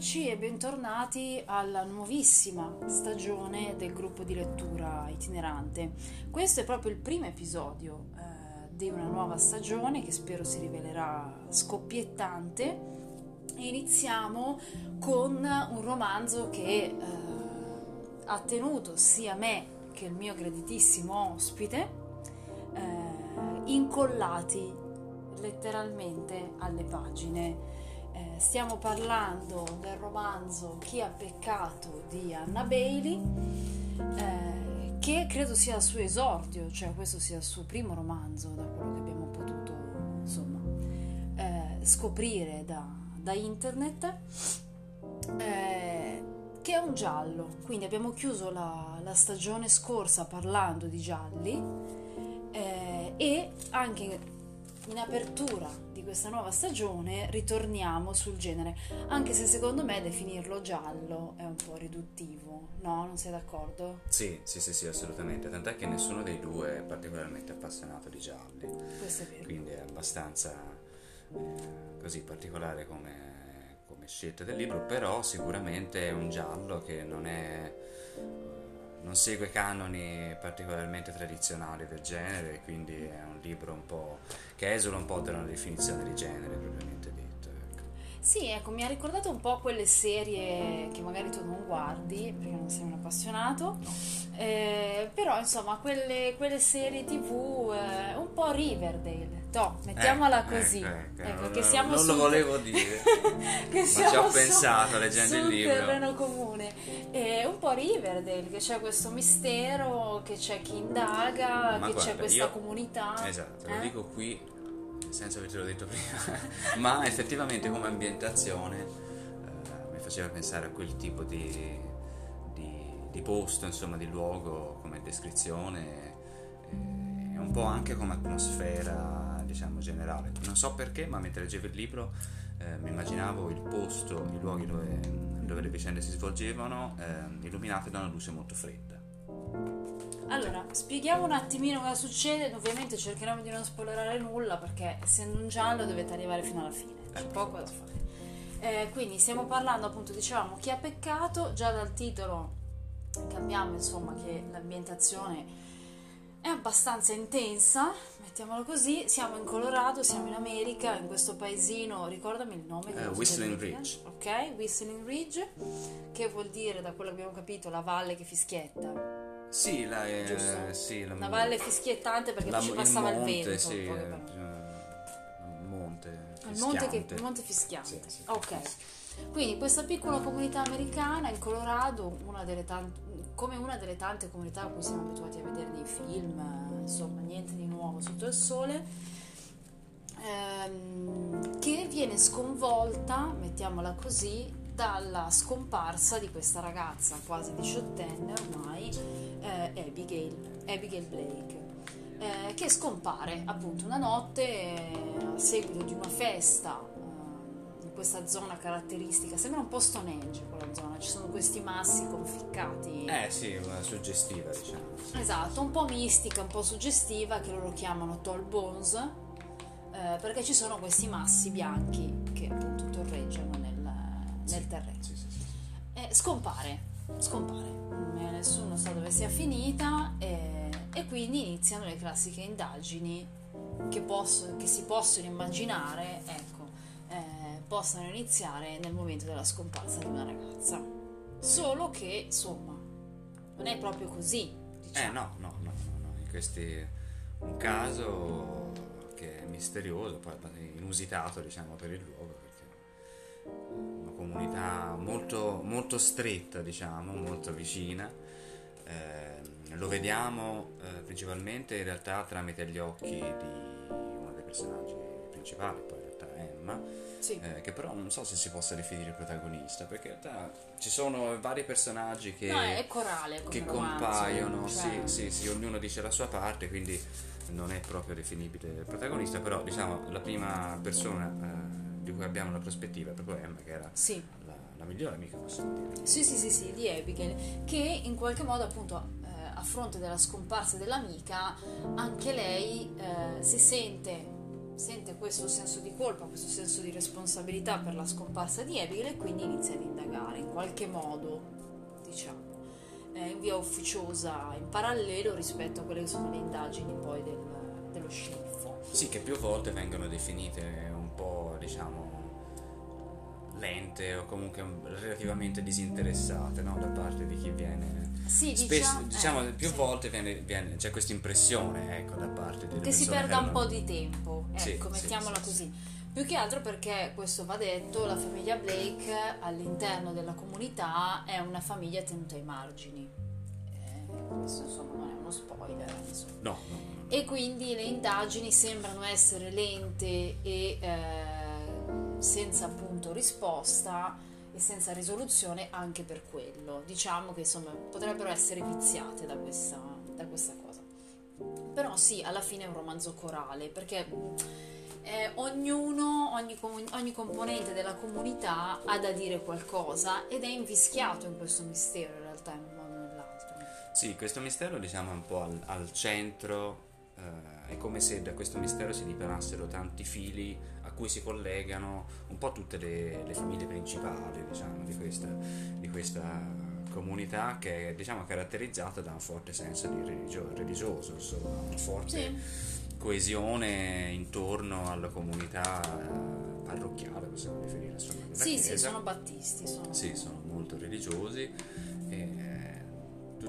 Eccoci e bentornati alla nuovissima stagione del gruppo di lettura itinerante. Questo è proprio il primo episodio eh, di una nuova stagione che spero si rivelerà scoppiettante iniziamo con un romanzo che eh, ha tenuto sia me che il mio graditissimo ospite eh, incollati letteralmente alle pagine stiamo parlando del romanzo Chi ha peccato di Anna Bailey, eh, che credo sia il suo esordio, cioè questo sia il suo primo romanzo, da quello che abbiamo potuto insomma, eh, scoprire da, da internet, eh, che è un giallo. Quindi abbiamo chiuso la, la stagione scorsa parlando di gialli eh, e anche in apertura di questa nuova stagione ritorniamo sul genere, anche se secondo me definirlo giallo è un po' riduttivo, no? Non sei d'accordo? Sì, sì, sì, sì, assolutamente, tant'è che nessuno dei due è particolarmente appassionato di gialli. Questo è vero. Quindi è abbastanza eh, così particolare come, come scelta del libro, però sicuramente è un giallo che non è non segue canoni particolarmente tradizionali del genere, quindi è un libro un po' che esula un po' dalla definizione di genere propriamente detto. Ecco. Sì, ecco, mi ha ricordato un po' quelle serie che magari tu non guardi perché non sei un appassionato, No. eh, però insomma quelle, quelle serie tv eh, un po' Riverdale. No, mettiamola Ecco, così. ecco, ecco, Ecco, non- che siamo non lo sul- volevo dire. che Ma ci ho su- pensato leggendo il sul libro. terreno comune. È un po' Riverdale, che c'è questo mistero, che c'è chi indaga, Ma che c'è guarda, questa io- comunità. Esatto, Eh? lo dico qui senza avertelo detto prima, ma effettivamente come ambientazione eh, mi faceva pensare a quel tipo di, di- di posto, insomma, di luogo come descrizione eh, e un po' anche come atmosfera, diciamo, generale. Non so perché, ma mentre leggevo il libro eh, mi immaginavo il posto, i luoghi dove, dove le vicende si svolgevano eh, illuminati da una luce molto fredda. Allora, spieghiamo un attimino cosa succede. Ovviamente cercheremo di non spoilerare nulla perché essendo un giallo dovete arrivare fino alla fine, c'è poco da fare. Eh, quindi stiamo parlando appunto, dicevamo, chi ha peccato, già dal titolo capiamo insomma che l'ambientazione è abbastanza intensa, mettiamolo così, siamo in Colorado, siamo in America, in questo paesino, ricordami il nome. Eh, so Whistling. Ridge. Ok, Whistling Ridge, che vuol dire, da quello che abbiamo capito, la valle che fischietta. Sì, la, eh, sì, la, Una valle fischiettante perché la- ci passava il, monte, vento. sì, eh, parole. eh, monte il monte, che, il monte fischiante. Sì, sì, ok. Quindi questa piccola comunità americana in Colorado, una delle tan- come una delle tante comunità a cui siamo abituati a vedere nei film, insomma niente di nuovo sotto il sole, ehm, che viene sconvolta, mettiamola così, dalla scomparsa di questa ragazza quasi diciottenne ormai, eh, Abigail, Abigail Blake. eh, che scompare appunto una notte eh, a seguito di una festa eh, in questa zona caratteristica. Sembra un po' Stonehenge quella zona, ci sono questi massi conficcati. Eh sì, una suggestiva diciamo. Esatto, un po' mistica, un po' suggestiva, che loro chiamano Tall Bones, eh, perché ci sono questi massi bianchi che appunto nel terreno. Sì, sì, sì. Eh, scompare, scompare, Eh, nessuno sa dove sia finita eh, e quindi iniziano le classiche indagini che, posso- che si possono immaginare, ecco, eh, possano iniziare nel momento della scomparsa di una ragazza. Solo che, insomma, non è proprio così. Eh Diciamo. no, no, no, no, no. In questi un caso che è misterioso, poi inusitato diciamo per il luogo è comunità molto, molto stretta diciamo, molto vicina. Eh, lo vediamo eh, principalmente in realtà tramite gli occhi di uno dei personaggi principali, poi in realtà Emma, Sì. eh, che però non so se si possa definire protagonista, perché in realtà ci sono vari personaggi che, No, corale che compaiono, cioè- sì, sì, sì, ognuno dice la sua parte, quindi non è proprio definibile protagonista, però diciamo la prima persona eh, di cui abbiamo la prospettiva proprio Emma, che era Sì. la, la migliore amica, possiamo dire. Sì, sì, sì, sì, di Abigail, che in qualche modo appunto eh, a fronte della scomparsa dell'amica, anche lei eh, si sente sente questo senso di colpa, questo senso di responsabilità per la scomparsa di Abigail e quindi inizia ad indagare in qualche modo, diciamo, eh, in via ufficiosa in parallelo rispetto a quelle che sono le indagini poi del, sceriffo. Sì, che più volte vengono definite un po', diciamo, lente o comunque relativamente disinteressate no? da parte di chi viene sì, spesso diciamo, diciamo eh, più sì. volte viene, viene, c'è questa impressione ecco da parte delle che si perda un hanno- po' di tempo, ecco, sì, mettiamola sì, così. Più che altro perché, questo va detto, la famiglia Blake all'interno della comunità è una famiglia tenuta ai margini. Eh, questo insomma non è uno spoiler. insomma. no, no. E quindi le indagini sembrano essere lente e eh, senza appunto risposta e senza risoluzione anche per quello. Diciamo che insomma potrebbero essere viziate da questa, da questa cosa. Però sì, alla fine è un romanzo corale perché eh, ognuno, ogni, ogni componente della comunità ha da dire qualcosa ed è invischiato in questo mistero in realtà in un modo o nell'altro. Sì, questo mistero diciamo è un po' al, al centro, eh, è come se da questo mistero si dipanassero tanti fili a cui si collegano un po' tutte le, le famiglie principali diciamo, di, questa, di questa comunità che è diciamo, caratterizzata da un forte senso di religio- religioso, insomma, una forte Sì. coesione intorno alla comunità eh, parrocchiale, possiamo definire insomma, Sì, sì, chiesa. sono battisti. Sono... Sì, sono molto religiosi.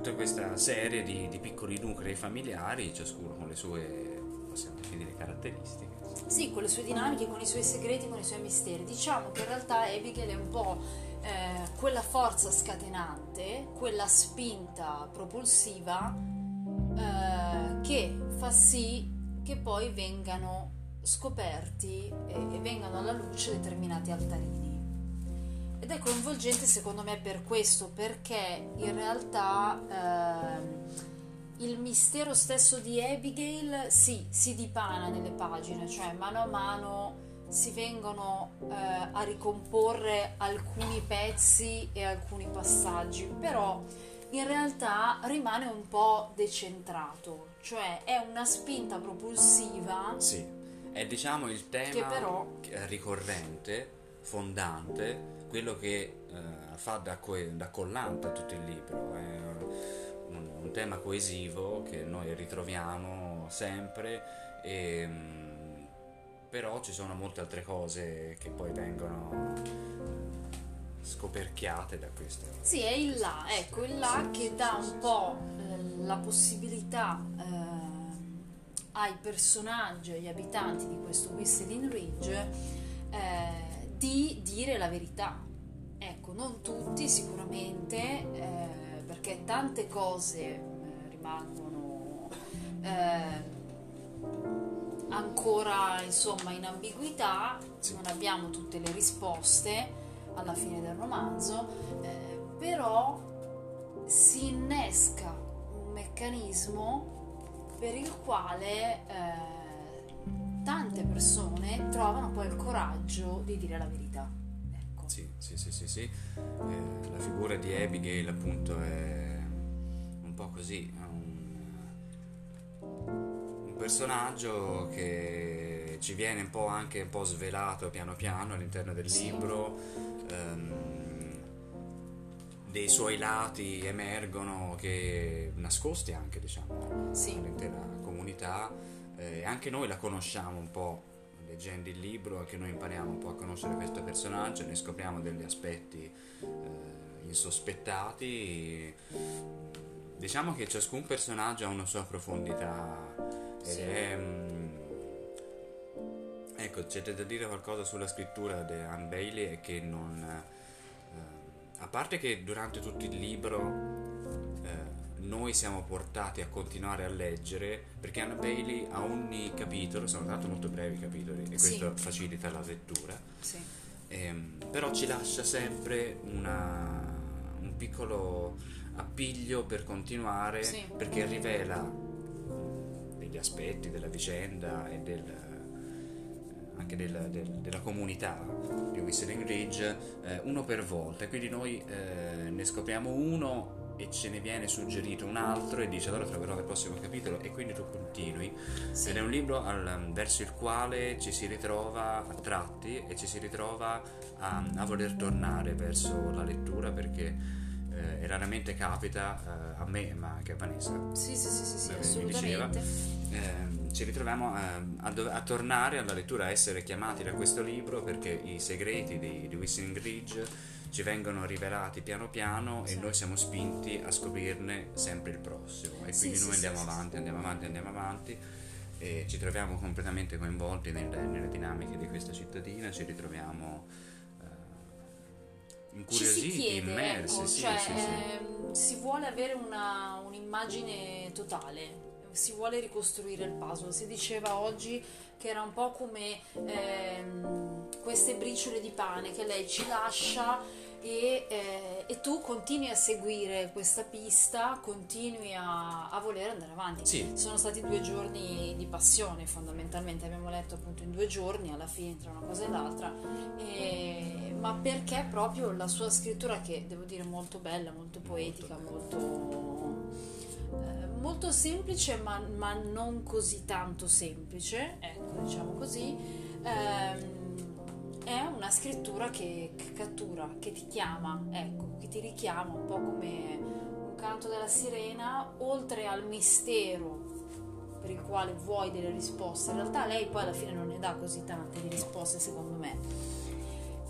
Tutta questa serie di, di piccoli nuclei familiari, ciascuno con le sue, possiamo definire, caratteristiche. Sì, con le sue dinamiche, con i suoi segreti, con i suoi misteri. Diciamo che in realtà Abigail è un po' eh, quella forza scatenante, quella spinta propulsiva eh, che fa sì che poi vengano scoperti e, e vengano alla luce determinati altarini. Ed è coinvolgente secondo me per questo, perché in realtà ehm, il mistero stesso di Abigail sì, si dipana nelle pagine, cioè mano a mano si vengono eh, a ricomporre alcuni pezzi e alcuni passaggi, però in realtà rimane un po' decentrato, cioè è una spinta propulsiva Sì, è diciamo il tema Che però- ricorrente, fondante, quello che eh, fa da, coe- da collante a tutto il libro. È un, un tema coesivo che noi ritroviamo sempre, e, mm, però ci sono molte altre cose che poi vengono eh, scoperchiate da questo. Sì, è il là, ecco, il là che dà un po' eh, la possibilità eh, ai personaggi, agli abitanti di questo Whistling Ridge eh, di dire la verità. Ecco, non tutti sicuramente, eh, perché tante cose eh, rimangono eh, ancora insomma in ambiguità, non abbiamo tutte le risposte alla fine del romanzo, eh, però si innesca un meccanismo per il quale eh, tante persone trovano poi il coraggio di dire la verità. Ecco. Sì, sì, sì, sì, sì. Eh, la figura di Abigail appunto è un po' così, è un, un personaggio che ci viene un po' anche un po' svelato piano piano all'interno del Sì. libro. ehm, dei suoi lati emergono che nascosti anche diciamo Sì. all'intera comunità eh, anche noi la conosciamo un po' leggendo il libro anche noi impariamo un po' a conoscere questo personaggio ne scopriamo degli aspetti eh, insospettati diciamo che ciascun personaggio ha una sua profondità ed Sì. è mm, ecco c'è da dire qualcosa sulla scrittura di Anne Bailey è che non eh, a parte che durante tutto il libro noi siamo portati a continuare a leggere perché Anna Bailey a ogni capitolo, sono tanto molto brevi i capitoli e Sì. questo facilita la lettura, Sì. ehm, però ci lascia sempre una- un piccolo appiglio per continuare Sì. perché rivela degli aspetti della vicenda e del, anche del- del- della comunità di Whistling Ridge eh, uno per volta e quindi noi eh, ne scopriamo uno e ce ne viene suggerito un altro e dice allora troverò il prossimo capitolo e quindi tu continui. Sì. Ed è un libro al, verso il quale ci si ritrova a tratti e ci si ritrova a, a voler tornare verso la lettura perché eh, raramente capita eh, a me ma anche a Vanessa. Sì, sì, sì, sì, sì assolutamente. Diceva, eh, ci ritroviamo ehm, a, a, a, tornare alla lettura, a essere chiamati da questo libro perché i segreti di, di Whistling Ridge ci vengono rivelati piano piano sì. e noi siamo spinti a scoprirne sempre il prossimo e quindi sì, noi sì, andiamo avanti, andiamo avanti, andiamo avanti e ci troviamo completamente coinvolti nelle, nelle dinamiche di questa cittadina, ci ritroviamo uh, incuriositi, chiede, immersi. Ecco, cioè, eh, si vuole avere una, un'immagine totale, si vuole ricostruire il puzzle. Si diceva oggi che era un po' come ehm, queste briciole di pane che lei ci lascia e, eh, e, tu continui a seguire questa pista, continui a, a voler andare avanti. Sì. Sono stati due giorni di passione fondamentalmente, abbiamo letto appunto in due giorni, alla fine tra una cosa e l'altra, e, ma perché proprio la sua scrittura che devo dire molto bella, molto poetica, molto... Eh, molto semplice ma, ma, non così tanto semplice, ecco diciamo così, ehm, è una scrittura che, cattura, che ti chiama, ecco, che ti richiama un po' come un canto della sirena, oltre al mistero per il quale vuoi delle risposte. In realtà lei poi alla fine non ne dà così tante di risposte secondo me.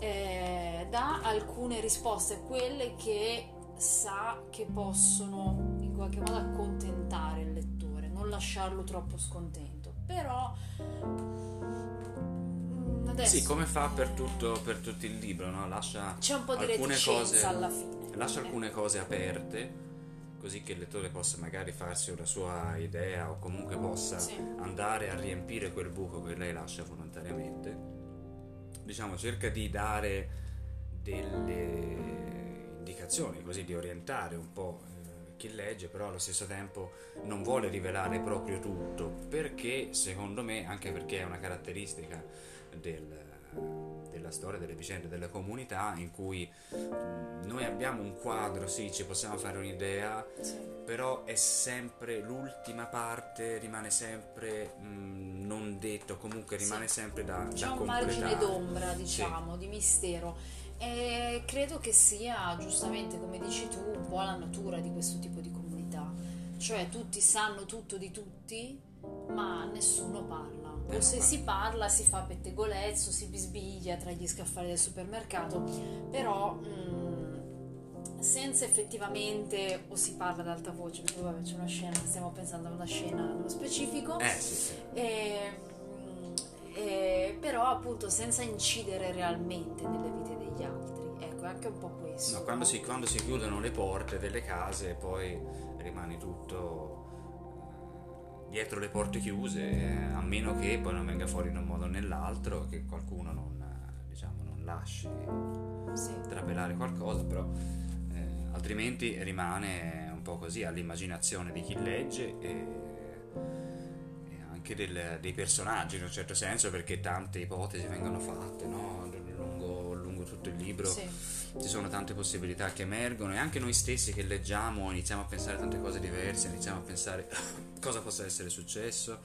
Eh, dà alcune risposte, quelle che sa che possono qualche modo accontentare il lettore, non lasciarlo troppo scontento. Però adesso. Sì, come fa per tutto, per tutto il libro, no? Lascia C'è un po' di alcune cose, alla fine. Lascia eh. alcune cose aperte, così che il lettore possa magari farsi una sua idea o comunque possa sì. andare a riempire quel buco che lei lascia volontariamente. Diciamo, cerca di dare delle indicazioni, così di orientare un po' chi legge, però allo stesso tempo non vuole rivelare proprio tutto, perché secondo me, anche perché è una caratteristica del, della storia, delle vicende della comunità in cui noi abbiamo un quadro, sì, ci possiamo fare un'idea, però è sempre l'ultima parte, rimane sempre mh, non detto, comunque rimane sì. sempre da, C'è da un margine d'ombra, diciamo, sì. di mistero. E credo che sia, giustamente come dici tu, un po' la natura di questo tipo di comunità. Cioè tutti sanno tutto di tutti, ma nessuno parla o se si parla si fa pettegolezzo, si bisbiglia tra gli scaffali del supermercato, però mh, mm, senza effettivamente o si parla ad alta voce, perché vabbè c'è una scena, stiamo pensando a una scena nello specifico, eh, sì, sì. E, però appunto senza incidere realmente nelle vite degli altri. Ecco, è anche un po' questo. No, quando, si, quando si chiudono le porte delle case poi rimane tutto dietro le porte chiuse, eh, a meno che poi non venga fuori in un modo o nell'altro, che qualcuno non, diciamo, non lasci sì. trapelare qualcosa, però eh, altrimenti rimane un po' così all'immaginazione di chi legge e anche del, dei personaggi in un certo senso, perché tante ipotesi vengono fatte no? lungo, lungo tutto il libro. Sì ci sono tante possibilità che emergono e anche noi stessi che leggiamo iniziamo a pensare tante cose diverse, iniziamo a pensare cosa possa essere successo,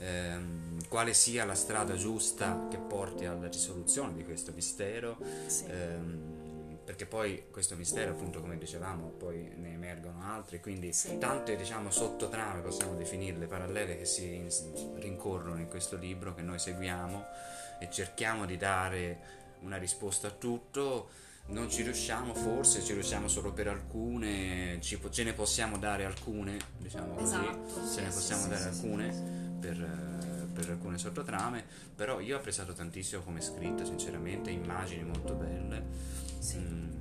ehm, quale sia la strada giusta che porti alla risoluzione di questo mistero. Sì. Ehm, perché poi questo mistero appunto come dicevamo poi ne emergono altri quindi sì. tante diciamo sottotrame possiamo definirle parallele che si rincorrono in questo libro che noi seguiamo e cerchiamo di dare una risposta a tutto. Non ci riusciamo, forse ci riusciamo solo per alcune, ci, ce ne possiamo dare alcune, diciamo così, esatto, ce sì, ne possiamo sì, dare alcune per, per, alcune sottotrame, però io ho apprezzato tantissimo come scritto, sinceramente, immagini molto belle, mm,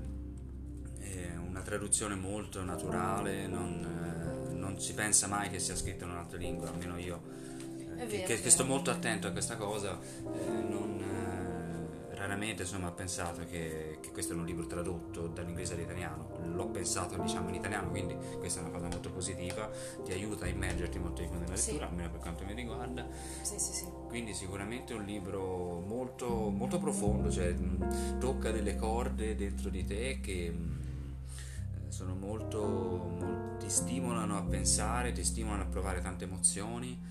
una traduzione molto naturale, non, eh, non, si pensa mai che sia scritto in un'altra lingua, almeno io, eh, vero, che, che, sto molto attento a questa cosa, eh, non raramente insomma, ho pensato che, che, questo è un libro tradotto dall'inglese all'italiano, l'ho pensato diciamo in italiano, quindi questa è una cosa molto positiva, ti aiuta a immergerti molto di più nella lettura, sì. almeno per quanto mi riguarda. Sì, sì, sì. Quindi sicuramente è un libro molto, molto profondo, cioè tocca delle corde dentro di te che mh, sono molto, molto, ti stimolano a pensare, ti stimolano a provare tante emozioni.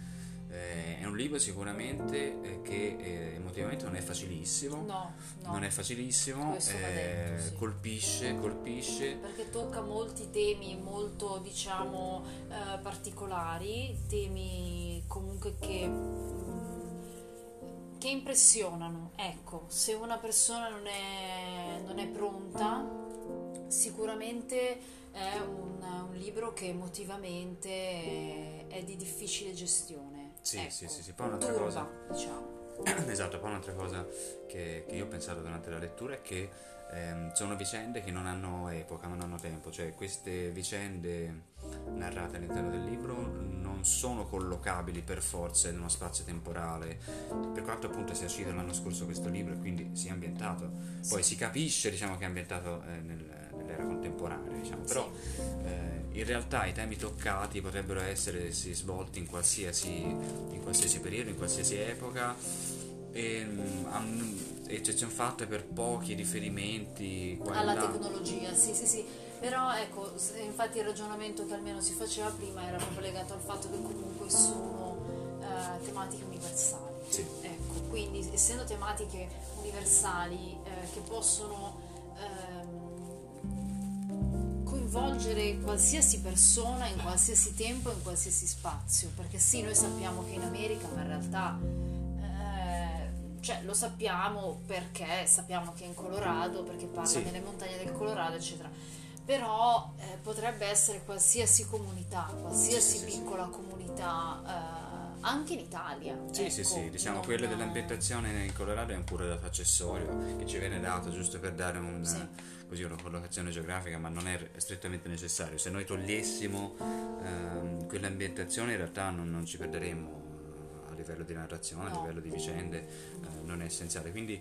Eh, è un libro sicuramente eh, che eh, emotivamente non è facilissimo, No, no. non è facilissimo, va eh, detto, sì. colpisce, colpisce. perché tocca molti temi molto diciamo eh, particolari, temi comunque che, mm, che impressionano. Ecco, se una persona non è, non è pronta, sicuramente è un, un libro che emotivamente è, è di difficile gestione. Sì, Ecco, sì, sì, sì. Poi un'altra turba, cosa- diciamo. Esatto, poi un'altra cosa che, che io ho pensato durante la lettura è che ehm, sono vicende che non hanno epoca, non hanno tempo, cioè queste vicende narrate all'interno del libro non sono collocabili per forza in uno spazio temporale, per quanto appunto sia uscito l'anno scorso questo libro e quindi sia ambientato, poi si capisce diciamo che è ambientato eh, nel- nell'era contemporanea, diciamo, però eh, in realtà i temi toccati potrebbero essere sì, svolti in qualsiasi, in qualsiasi periodo, in qualsiasi epoca, e, hanno- eccezione fatta per pochi riferimenti alla tecnologia, sì, sì, sì. Però ecco, infatti il ragionamento che almeno si faceva prima era proprio legato al fatto che comunque sono eh, tematiche universali. Sì. Ecco, quindi essendo tematiche universali eh, che possono ehm, coinvolgere qualsiasi persona in qualsiasi tempo, in qualsiasi spazio, perché sì, noi sappiamo che in America, ma in realtà eh, cioè, lo sappiamo perché sappiamo che è in Colorado, perché parla Sì. delle montagne del Colorado, eccetera. Però eh, potrebbe essere qualsiasi comunità, qualsiasi Sì, sì, sì, sì. piccola comunità, eh, anche in Italia. Sì, sì, ecco, sì, diciamo non- quello dell'ambientazione in Colorado è un puro dato accessorio che ci viene dato giusto per dare un, Sì. Così, una collocazione geografica, ma non è strettamente necessario. Se noi togliessimo ehm, quell'ambientazione in realtà non, non ci perderemmo eh, a livello di narrazione, a livello di vicende, eh, non è essenziale. Quindi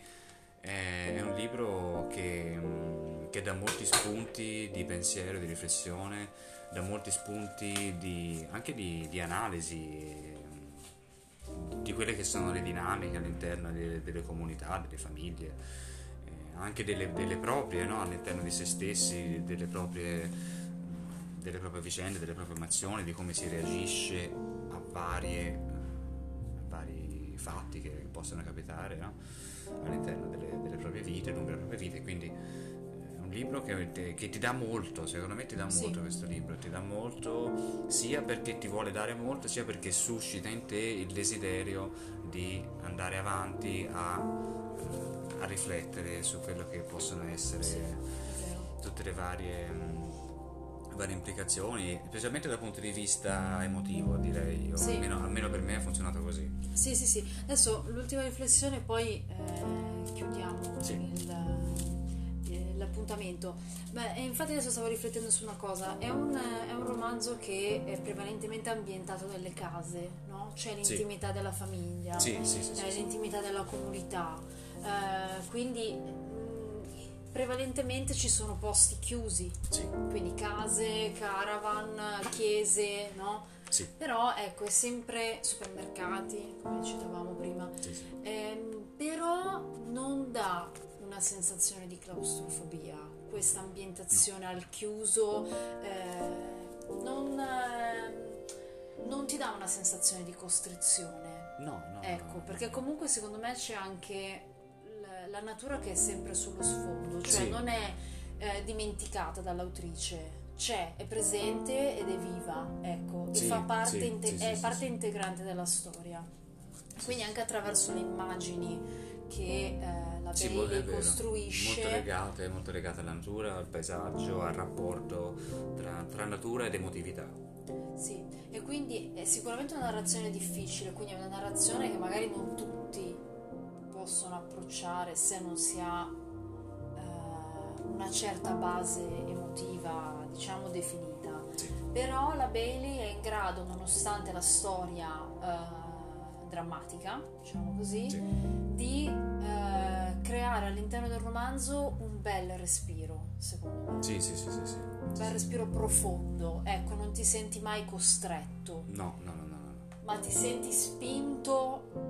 è, è un libro che, mm, che dà molti spunti di pensiero, di riflessione, dà molti spunti di, anche di, di analisi di quelle che sono le dinamiche all'interno delle, delle comunità, delle famiglie, anche delle, delle proprie, no? all'interno di se stessi, delle proprie, delle proprie vicende, delle proprie emozioni, di come si reagisce a, varie, a vari fatti che possono capitare no? all'interno delle, delle proprie vite, lungo le proprie vite. Quindi eh, è un libro che, che ti dà molto, secondo me ti dà Sì. molto questo libro, ti dà molto sia perché ti vuole dare molto, sia perché suscita in te il desiderio di andare avanti a, eh, a riflettere su quello che possono essere Sì, tutte le varie, mh, varie implicazioni, specialmente dal punto di vista emotivo, direi. Io, Sì. almeno, almeno per me ha funzionato così. Sì, sì, sì. Adesso l'ultima riflessione, poi eh, chiudiamo Sì. il- eh, l'appuntamento. Beh, infatti adesso stavo riflettendo su una cosa. È un, è un romanzo che è prevalentemente ambientato nelle case, no? C'è Sì. l'intimità della famiglia, Sì, sì, sì. sì, eh, sì. l'intimità della comunità. Eh, quindi mh, prevalentemente ci sono posti chiusi, Sì, quindi case, caravan, chiese, no? sì, Però ecco, è sempre supermercati, come citavamo prima, sì, sì. Ehm, però non dà una sensazione di claustrofobia, questa ambientazione al chiuso, eh, non, ehm, non ti dà una sensazione di costrizione. No, no, no, Ecco, no, perché no. comunque secondo me c'è anche la, natura che è sempre sullo sfondo, cioè Sì. non è eh, dimenticata dall'autrice, c'è, è presente ed è viva, ecco, Sì, e fa parte, sì, inte- è parte integrante della storia. Quindi anche attraverso le immagini che eh, la Sì, Bailey costruisce. Molto legate, molto legate alla natura, al paesaggio, al rapporto tra, tra natura ed emotività. Sì, e quindi è sicuramente una narrazione difficile, quindi è una narrazione che magari non tutti possono approcciare se non si ha eh, una certa base emotiva, diciamo, definita. Sì. Però la Bailey è in grado, nonostante la storia eh, drammatica, diciamo così, Sì. di eh, creare all'interno del romanzo un bel respiro, secondo me. Sì, sì, sì, sì, sì. Un bel respiro profondo, ecco, non ti senti mai costretto, No, no, no, no, no. ma ti senti spinto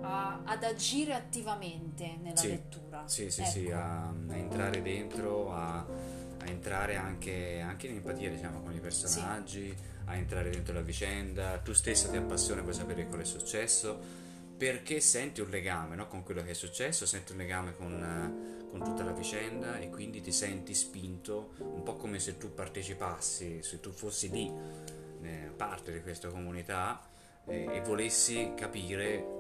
ad agire attivamente nella Sì. lettura. Sì, sì, Ecco. sì, a, a entrare dentro, a, a entrare anche, anche, in empatia diciamo, con i personaggi, sì. a entrare dentro la vicenda, tu stessa ti appassioni per sapere cosa è successo perché senti un legame no? con quello che è successo, senti un legame con, con, tutta la vicenda e quindi ti senti spinto un po' come se tu partecipassi, se tu fossi lì, eh, parte di questa comunità eh, e volessi capire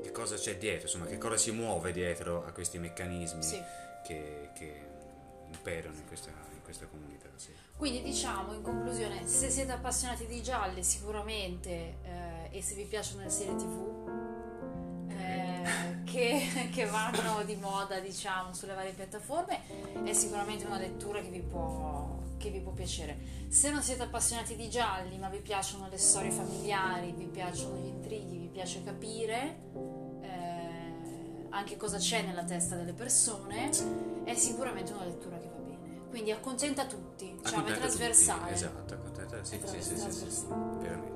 che cosa c'è dietro, insomma che cosa si muove dietro a questi meccanismi sì. che, che, imperano in questa, in questa comunità. Sì. Quindi diciamo in conclusione, se siete appassionati di gialli sicuramente eh, e se vi piacciono le serie tv che, che, vanno di moda diciamo sulle varie piattaforme è sicuramente una lettura che vi, può, che vi può piacere se non siete appassionati di gialli ma vi piacciono le storie familiari vi piacciono gli intrighi vi piace capire eh, anche cosa c'è nella testa delle persone è sicuramente una lettura che va bene. Quindi accontenta tutti cioè è trasversale. tutti. esatto accontenta sì, sì, sì, sì, sì, veramente